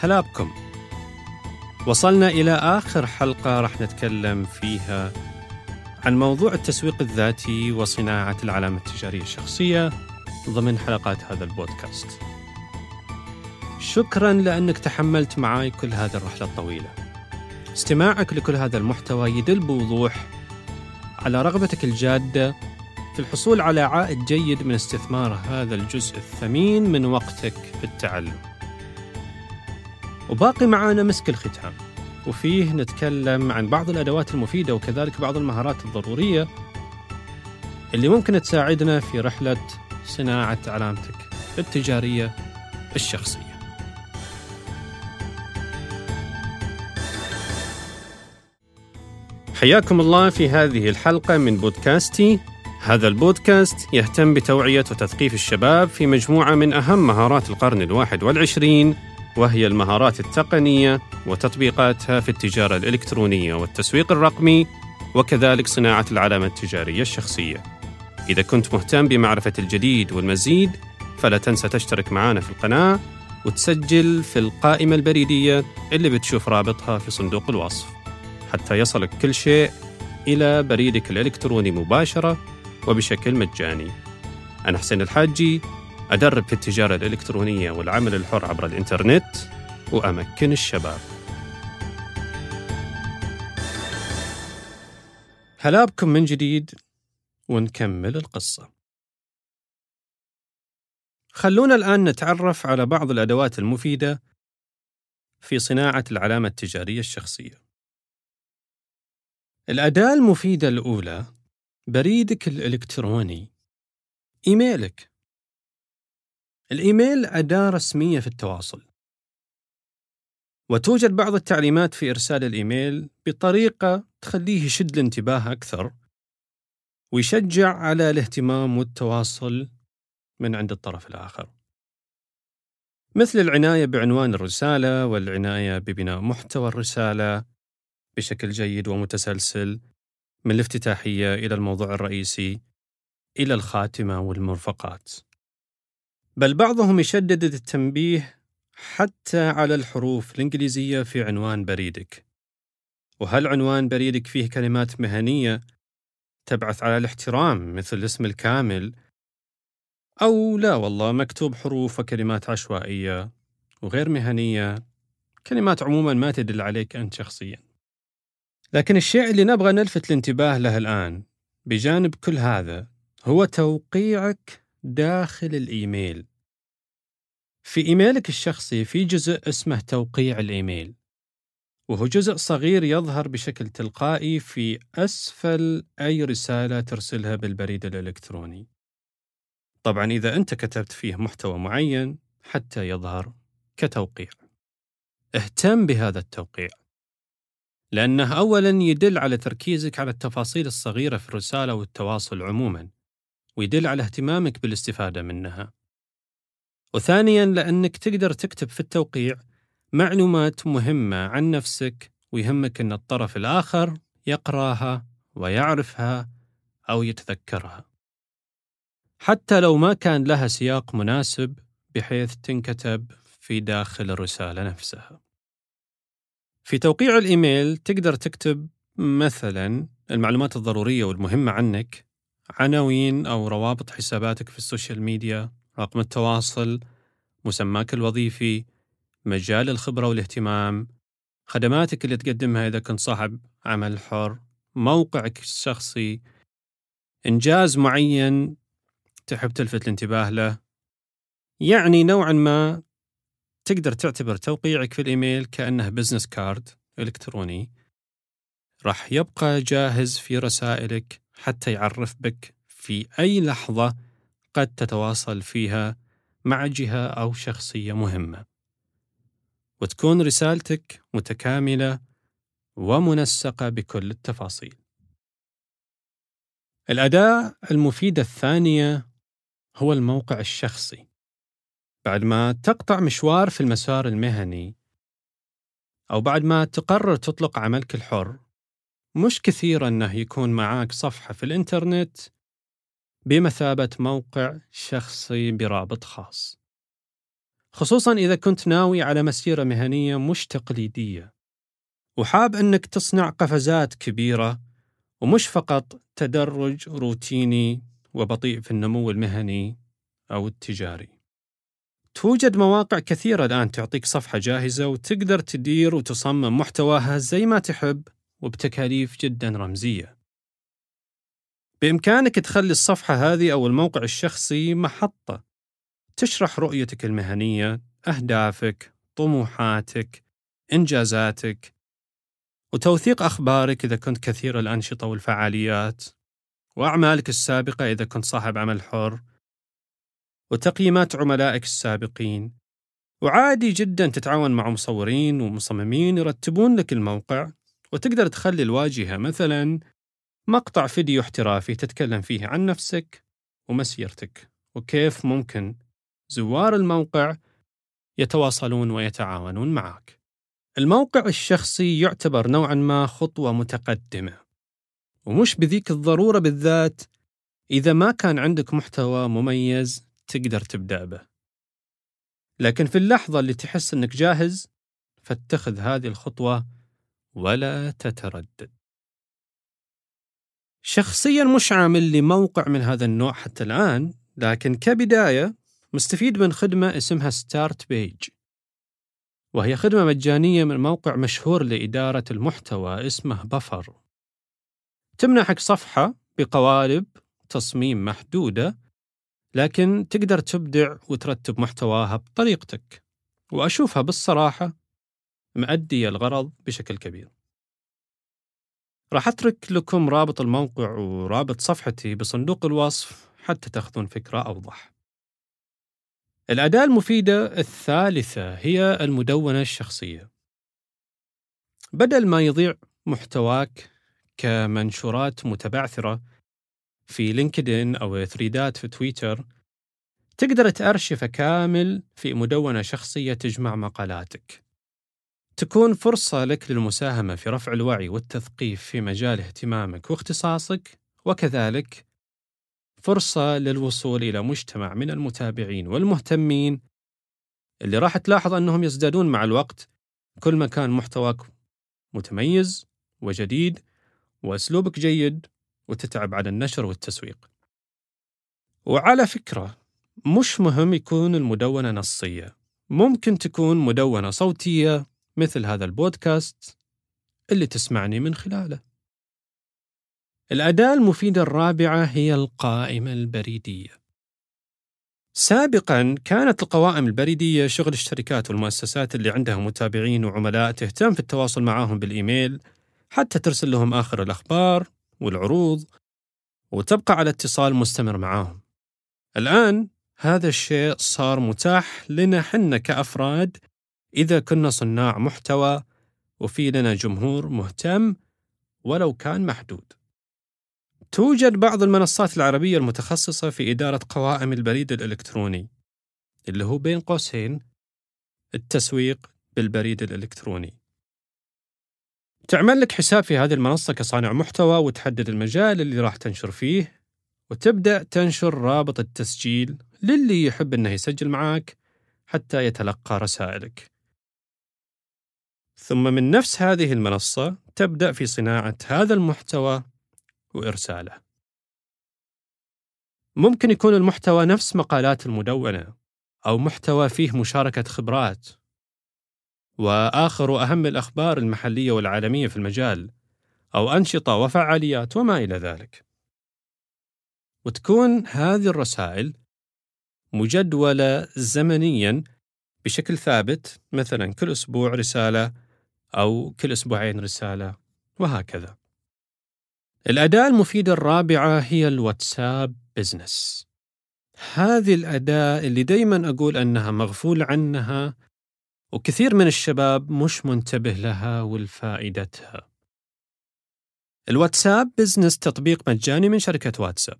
هلا بكم وصلنا إلى آخر حلقة راح نتكلم فيها عن موضوع التسويق الذاتي وصناعة العلامة التجارية الشخصية ضمن حلقات هذا البودكاست. شكرا لأنك تحملت معي كل هذه الرحلة الطويلة. استماعك لكل هذا المحتوى يدل بوضوح على رغبتك الجادة في الحصول على عائد جيد من استثمار هذا الجزء الثمين من وقتك في التعلم. وباقي معانا مسك الختام. وفيه نتكلم عن بعض الأدوات المفيدة وكذلك بعض المهارات الضرورية اللي ممكن تساعدنا في رحلة صناعة علامتك التجارية الشخصية. حياكم الله في هذه الحلقة من بودكاستي. هذا البودكاست يهتم بتوعية وتثقيف الشباب في مجموعة من أهم مهارات القرن الواحد والعشرين وهي المهارات التقنية وتطبيقاتها في التجارة الإلكترونية والتسويق الرقمي وكذلك صناعة العلامة التجارية الشخصية. إذا كنت مهتم بمعرفة الجديد والمزيد فلا تنسى تشترك معنا في القناة وتسجل في القائمة البريدية اللي بتشوف رابطها في صندوق الوصف حتى يصلك كل شيء إلى بريدك الإلكتروني مباشرة وبشكل مجاني. أنا حسين الحاجي أدرب في التجارة الإلكترونية والعمل الحر عبر الإنترنت وأمكن الشباب. هلا بكم من جديد ونكمل القصة. خلونا الآن نتعرف على بعض الأدوات المفيدة في صناعة العلامة التجارية الشخصية. الأداة المفيدة الأولى بريدك الإلكتروني إيميلك. الإيميل أداة رسمية في التواصل. وتوجد بعض التعليمات في إرسال الإيميل بطريقة تخليه يشد الانتباه أكثر ويشجع على الاهتمام والتواصل من عند الطرف الآخر. مثل العناية بعنوان الرسالة والعناية ببناء محتوى الرسالة بشكل جيد ومتسلسل من الافتتاحية إلى الموضوع الرئيسي إلى الخاتمة والمرفقات. بل بعضهم يشدد التنبيه حتى على الحروف الإنجليزية في عنوان بريدك. وهل عنوان بريدك فيه كلمات مهنية تبعث على الاحترام مثل الاسم الكامل؟ أو لا والله مكتوب حروف وكلمات عشوائية وغير مهنية كلمات عموما ما تدل عليك أنت شخصيا. لكن الشيء اللي نبغى نلفت الانتباه له الآن بجانب كل هذا هو توقيعك داخل الإيميل. في إيميلك الشخصي في جزء اسمه توقيع الإيميل وهو جزء صغير يظهر بشكل تلقائي في أسفل أي رسالة ترسلها بالبريد الإلكتروني. طبعا إذا أنت كتبت فيه محتوى معين حتى يظهر كتوقيع. اهتم بهذا التوقيع لأنه أولا يدل على تركيزك على التفاصيل الصغيرة في الرسالة والتواصل عموما. ويدل على اهتمامك بالاستفادة منها. وثانيا لأنك تقدر تكتب في التوقيع معلومات مهمة عن نفسك ويهمك أن الطرف الآخر يقراها ويعرفها أو يتذكرها. حتى لو ما كان لها سياق مناسب بحيث تنكتب في داخل الرسالة نفسها. في توقيع الإيميل تقدر تكتب مثلا المعلومات الضرورية والمهمة عنك عناوين أو روابط حساباتك في ال social media رقم التواصل مسماك الوظيفي مجال الخبرة والاهتمام خدماتك اللي تقدمها إذا كنت صاحب عمل حر موقعك الشخصي إنجاز معين تحب تلفت الانتباه له. يعني نوعا ما تقدر تعتبر توقيعك في الإيميل كأنه business card إلكتروني. راح يبقى جاهز في رسائلك. حتى يعرف بك في أي لحظة قد تتواصل فيها مع جهة أو شخصية مهمة. وتكون رسالتك متكاملة ومنسقة بكل التفاصيل. الأداة المفيدة الثانية هو الموقع الشخصي. بعد ما تقطع مشوار في المسار المهني أو بعد ما تقرر تطلق عملك الحر مش كثير أنه يكون معاك صفحة في الإنترنت بمثابة موقع شخصي برابط خاص. خصوصا إذا كنت ناوي على مسيرة مهنية مش تقليدية وحاب أنك تصنع قفزات كبيرة ومش فقط تدرج روتيني وبطيء في النمو المهني أو التجاري. توجد مواقع كثيرة الآن تعطيك صفحة جاهزة وتقدر تدير وتصمم محتواها زي ما تحب وبتكاليف جدا رمزية. بإمكانك تخلي الصفحة هذه أو الموقع الشخصي محطة تشرح رؤيتك المهنية، أهدافك، طموحاتك، إنجازاتك، وتوثيق أخبارك إذا كنت كثير الأنشطة والفعاليات، وأعمالك السابقة إذا كنت صاحب عمل حر، وتقييمات عملائك السابقين، وعادي جدا تتعاون مع مصورين ومصممين يرتبون لك الموقع وتقدر تخلي الواجهة مثلا مقطع فيديو احترافي تتكلم فيه عن نفسك ومسيرتك وكيف ممكن زوار الموقع يتواصلون ويتعاونون معك. الموقع الشخصي يعتبر نوعا ما خطوة متقدمة ومش بذيك الضرورة بالذات إذا ما كان عندك محتوى مميز تقدر تبدأ به. لكن في اللحظة اللي تحس أنك جاهز فاتخذ هذه الخطوة ولا تتردد. شخصيا مش عامل لي موقع من هذا النوع حتى الآن لكن كبداية مستفيد من خدمة اسمها ستارت بيج وهي خدمة مجانية من موقع مشهور لإدارة المحتوى اسمه بفر تمنحك صفحة بقوالب تصميم محدودة لكن تقدر تبدع وترتب محتواها بطريقتك. وأشوفها بالصراحة مأدية الغرض بشكل كبير راح أترك لكم رابط الموقع ورابط صفحتي بصندوق الوصف حتى تأخذون فكرة أوضح الأداة المفيدة الثالثة هي المدونة الشخصية. بدل ما يضيع محتواك كمنشورات متبعثرة في لينكدين أو ثريدات في تويتر، تقدر تأرشفه كامل في مدونة شخصية تجمع مقالاتك. تكون فرصة لك للمساهمة في رفع الوعي والتثقيف في مجال اهتمامك واختصاصك، وكذلك فرصة للوصول إلى مجتمع من المتابعين والمهتمين اللي راح تلاحظ أنهم يزدادون مع الوقت كل ما كان محتواك متميز وجديد وأسلوبك جيد وتتعب على النشر والتسويق. وعلى فكرة مش مهم يكون المدونة نصية ممكن تكون مدونة صوتية مثل هذا البودكاست اللي تسمعني من خلاله الأداة المفيدة الرابعة هي القائمة البريدية. سابقا كانت القوائم البريدية شغل الشركات والمؤسسات اللي عندها متابعين وعملاء تهتم في التواصل معهم بالإيميل حتى ترسل لهم آخر الأخبار والعروض وتبقى على اتصال مستمر معاهم. الآن هذا الشيء صار متاح لنا حنا كأفراد إذا كنا صناع محتوى وفي لنا جمهور مهتم ولو كان محدود. توجد بعض المنصات العربية المتخصصة في إدارة قوائم البريد الإلكتروني اللي هو بين قوسين التسويق بالبريد الإلكتروني تعمل لك حساب في هذه المنصة كصانع محتوى وتحدد المجال اللي راح تنشر فيه وتبدأ تنشر رابط التسجيل للي يحب أنه يسجل معاك حتى يتلقى رسائلك ثم من نفس هذه المنصة تبدأ في صناعة هذا المحتوى وإرساله. ممكن يكون المحتوى نفس مقالات المدونة أو محتوى فيه مشاركة خبرات وآخر وأهم الأخبار المحلية والعالمية في المجال أو أنشطة وفعاليات وما إلى ذلك. وتكون هذه الرسائل مجدولة زمنيا بشكل ثابت مثلا كل أسبوع رسالة أو كل أسبوعين رسالة وهكذا. الأداة المفيدة الرابعة هي الواتساب بزنس. هذه الأداة اللي دايما أقول أنها مغفول عنها وكثير من الشباب مش منتبه لها ولفائدتها. الواتساب business تطبيق مجاني من شركة واتساب.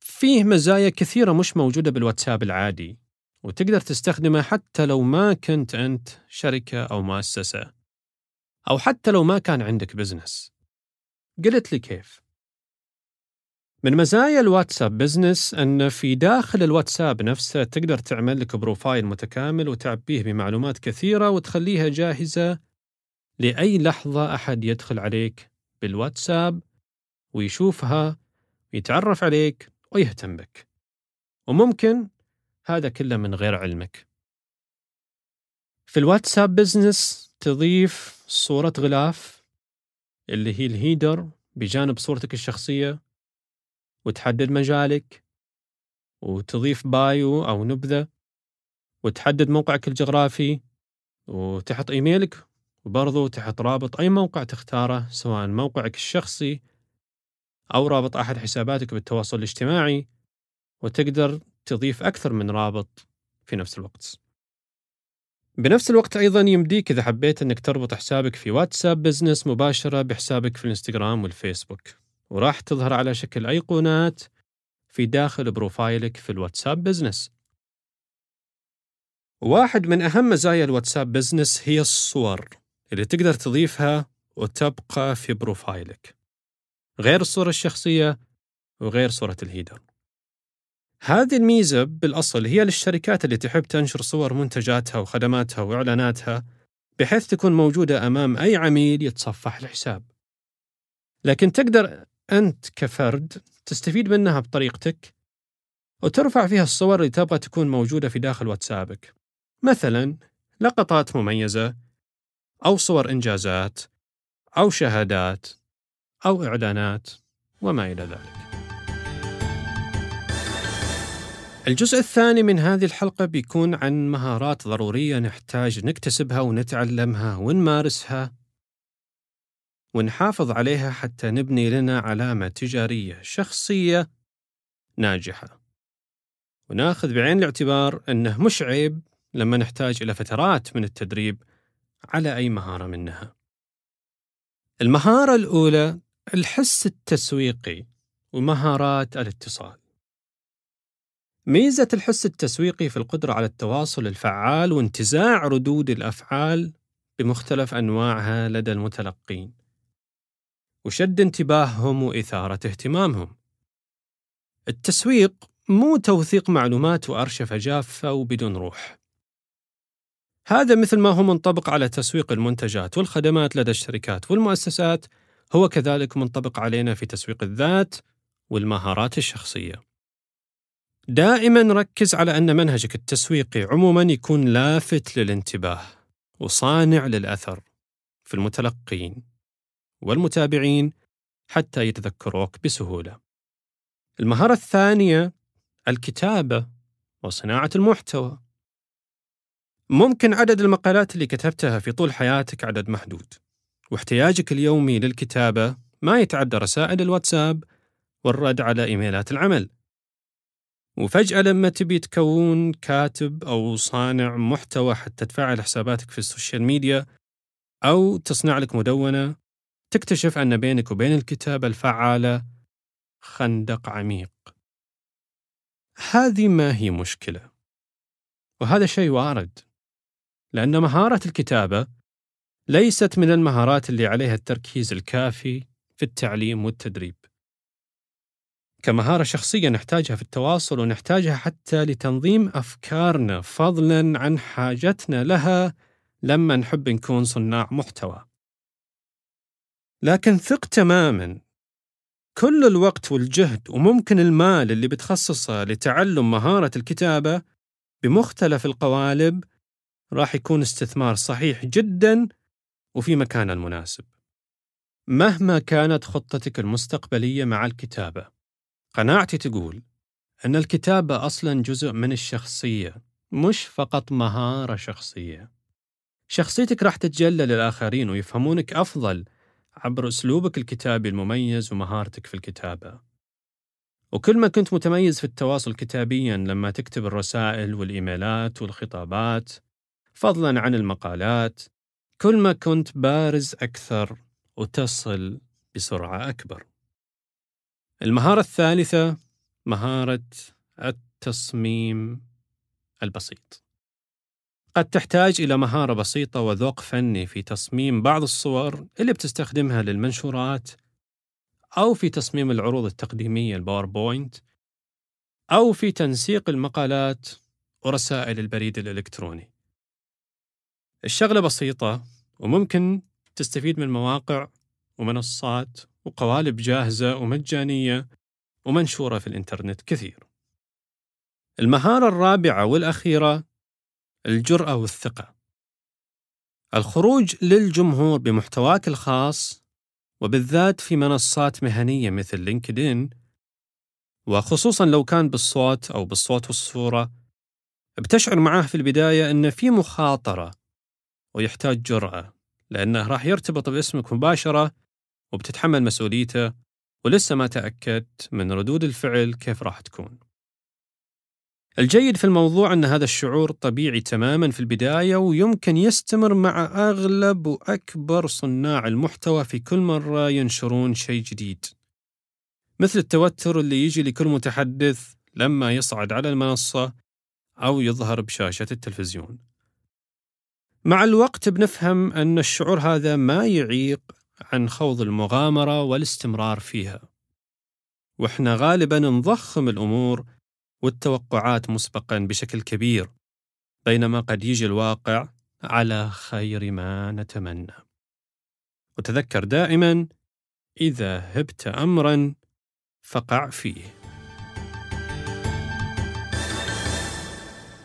فيه مزايا كثيرة مش موجودة بالواتساب العادي وتقدر تستخدمه حتى لو ما كنت أنت شركة أو مؤسسة أو حتى لو ما كان عندك business. قلت لي كيف. من مزايا الواتساب business أن في داخل الواتساب نفسه تقدر تعمل لك profile متكامل وتعبيه بمعلومات كثيرة وتخليها جاهزة لأي لحظة أحد يدخل عليك بالواتساب ويشوفها ويتعرف عليك ويهتم بك. وممكن هذا كله من غير علمك. في الواتساب business تضيف صورة غلاف اللي هي ال header بجانب صورتك الشخصية وتحدد مجالك وتضيف bio أو نبذة وتحدد موقعك الجغرافي وتحط إيميلك وبرضو تحط رابط أي موقع تختاره سواء موقعك الشخصي أو رابط أحد حساباتك بالتواصل الاجتماعي وتقدر تضيف أكثر من رابط في نفس الوقت. بنفس الوقت أيضا يمديك إذا حبيت أنك تربط حسابك في واتساب بزنس مباشرة بحسابك في الإنستغرام والفيسبوك وراح تظهر على شكل أيقونات في داخل profile ك في الواتساب business. واحد من أهم مزايا الواتساب business هي الصور اللي تقدر تضيفها وتبقى في profile ك غير الصورة الشخصية وغير صورة ال header. هذه الميزة بالأصل هي للشركات اللي تحب تنشر صور منتجاتها وخدماتها وإعلاناتها بحيث تكون موجودة أمام أي عميل يتصفح الحساب. لكن تقدر أنت كفرد تستفيد منها بطريقتك وترفع فيها الصور اللي تبغى تكون موجودة في داخل واتسابك. مثلا لقطات مميزة أو صور إنجازات أو شهادات أو إعلانات وما إلى ذلك. الجزء الثاني من هذه الحلقة بيكون عن مهارات ضرورية نحتاج نكتسبها ونتعلمها ونمارسها ونحافظ عليها حتى نبني لنا علامة تجارية شخصية ناجحة. وناخذ بعين الاعتبار أنه مش عيب لما نحتاج إلى فترات من التدريب على أي مهارة منها. المهارة الأولى الحس التسويقي ومهارات الاتصال. ميزة الحس التسويقي في القدرة على التواصل الفعال وانتزاع ردود الأفعال بمختلف أنواعها لدى المتلقين. وشد انتباههم وإثارة اهتمامهم. التسويق مو توثيق معلومات وأرشفة جافة وبدون روح. هذا مثل ما هو منطبق على تسويق المنتجات والخدمات لدى الشركات والمؤسسات هو كذلك منطبق علينا في تسويق الذات والمهارات الشخصية. دائما ركز على أن منهجك التسويقي عموما يكون لافت للانتباه وصانع للأثر في المتلقين والمتابعين حتى يتذكروك بسهولة. المهارة الثانية الكتابة وصناعة المحتوى. ممكن عدد المقالات اللي كتبتها في طول حياتك عدد محدود، واحتياجك اليومي للكتابة ما يتعدى رسائل الواتساب والرد على إيميلات العمل. وفجأة لما تبي تكون كاتب أو صانع محتوى حتى تفعل حساباتك في السوشيال ميديا أو تصنع لك مدونة تكتشف أن بينك وبين الكتابة الفعالة خندق عميق. هذه ما هي مشكلة. وهذا شيء وارد. لأن مهارة الكتابة ليست من المهارات اللي عليها التركيز الكافي في التعليم والتدريب. كمهارة شخصية نحتاجها في التواصل ونحتاجها حتى لتنظيم أفكارنا فضلا عن حاجتنا لها لما نحب نكون صناع محتوى. لكن ثق تماما كل الوقت والجهد وممكن المال اللي بتخصصه لتعلم مهارة الكتابة بمختلف القوالب راح يكون استثمار صحيح جدا وفي مكانه المناسب. مهما كانت خطتك المستقبلية مع الكتابة، قناعتي تقول أن الكتابة أصلا جزء من الشخصية مش فقط مهارة شخصية. شخصيتك راح تتجلى للآخرين ويفهمونك أفضل عبر أسلوبك الكتابي المميز ومهارتك في الكتابة. وكل ما كنت متميز في التواصل كتابيا لما تكتب الرسائل والإيميلات والخطابات فضلا عن المقالات كل ما كنت بارز أكثر وتصل بسرعة أكبر. المهارة الثالثة مهارة التصميم البسيط. قد تحتاج إلى مهارة بسيطة وذوق فني في تصميم بعض الصور اللي بتستخدمها للمنشورات أو في تصميم العروض التقديمية الباوربوينت أو في تنسيق المقالات ورسائل البريد الإلكتروني. الشغلة بسيطة وممكن تستفيد من مواقع ومنصات وقوالب جاهزة ومجانية ومنشورة في الإنترنت كثير. المهارة الرابعة والأخيرة الجرأة والثقة. الخروج للجمهور بمحتواك الخاص وبالذات في منصات مهنية مثل لينكدين وخصوصا لو كان بالصوت أو بالصوت والصورة بتشعر معاه في البداية أن في مخاطرة ويحتاج جرأة لأنه راح يرتبط باسمك مباشرة وبتتحمل مسؤوليته ولسه ما تأكدت من ردود الفعل كيف راح تكون. الجيد في الموضوع أن هذا الشعور طبيعي تماما في البداية ويمكن يستمر مع أغلب وأكبر صناع المحتوى في كل مرة ينشرون شيء جديد. مثل التوتر اللي يجي لكل متحدث لما يصعد على المنصة أو يظهر بشاشة التلفزيون. مع الوقت بنفهم أن الشعور هذا ما يعيق عن خوض المغامرة والاستمرار فيها. وإحنا غالبا نضخم الأمور والتوقعات مسبقا بشكل كبير بينما قد يجي الواقع على خير ما نتمنى. وتذكر دائما إذا هبت امرا فقع فيه.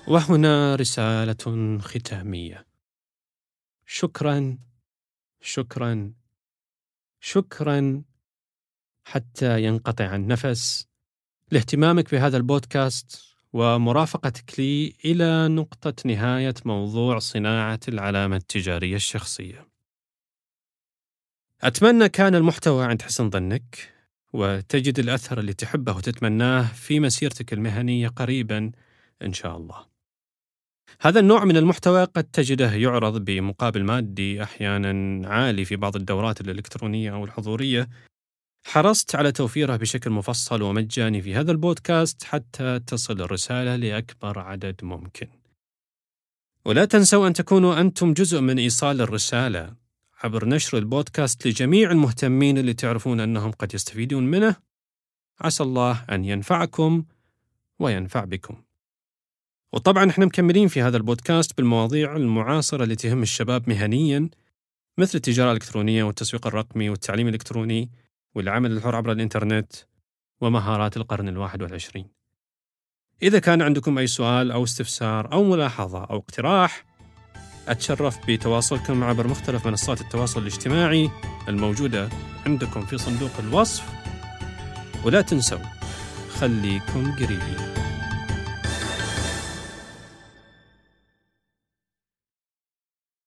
وهنا رسالة ختامية. شكرا شكرا شكرا حتى ينقطع النفس لاهتمامك بهذا البودكاست ومرافقتك لي إلى نقطة نهاية موضوع صناعة العلامة التجارية الشخصية. أتمنى كان المحتوى عند حسن ظنك وتجد الأثر اللي تحبه وتتمناه في مسيرتك المهنية قريبا إن شاء الله. هذا النوع من المحتوى قد تجده يعرض بمقابل مادي أحيانا عالي في بعض الدورات الإلكترونية أو الحضورية حرصت على توفيره بشكل مفصل ومجاني في هذا البودكاست حتى تصل الرسالة لأكبر عدد ممكن. ولا تنسوا أن تكونوا أنتم جزء من إيصال الرسالة عبر نشر البودكاست لجميع المهتمين اللي تعرفون أنهم قد يستفيدون منه. عسى الله أن ينفعكم وينفع بكم. وطبعا إحنا مكملين في هذا البودكاست بالمواضيع المعاصرة اللي تهم الشباب مهنيا مثل التجارة الإلكترونية والتسويق الرقمي والتعليم الإلكتروني والعمل الحر عبر الإنترنت ومهارات القرن الواحد والعشرين. إذا كان عندكم أي سؤال أو استفسار أو ملاحظة أو اقتراح أتشرف بتواصلكم عبر مختلف منصات التواصل الاجتماعي الموجودة عندكم في صندوق الوصف. ولا تنسوا خليكم قريبين.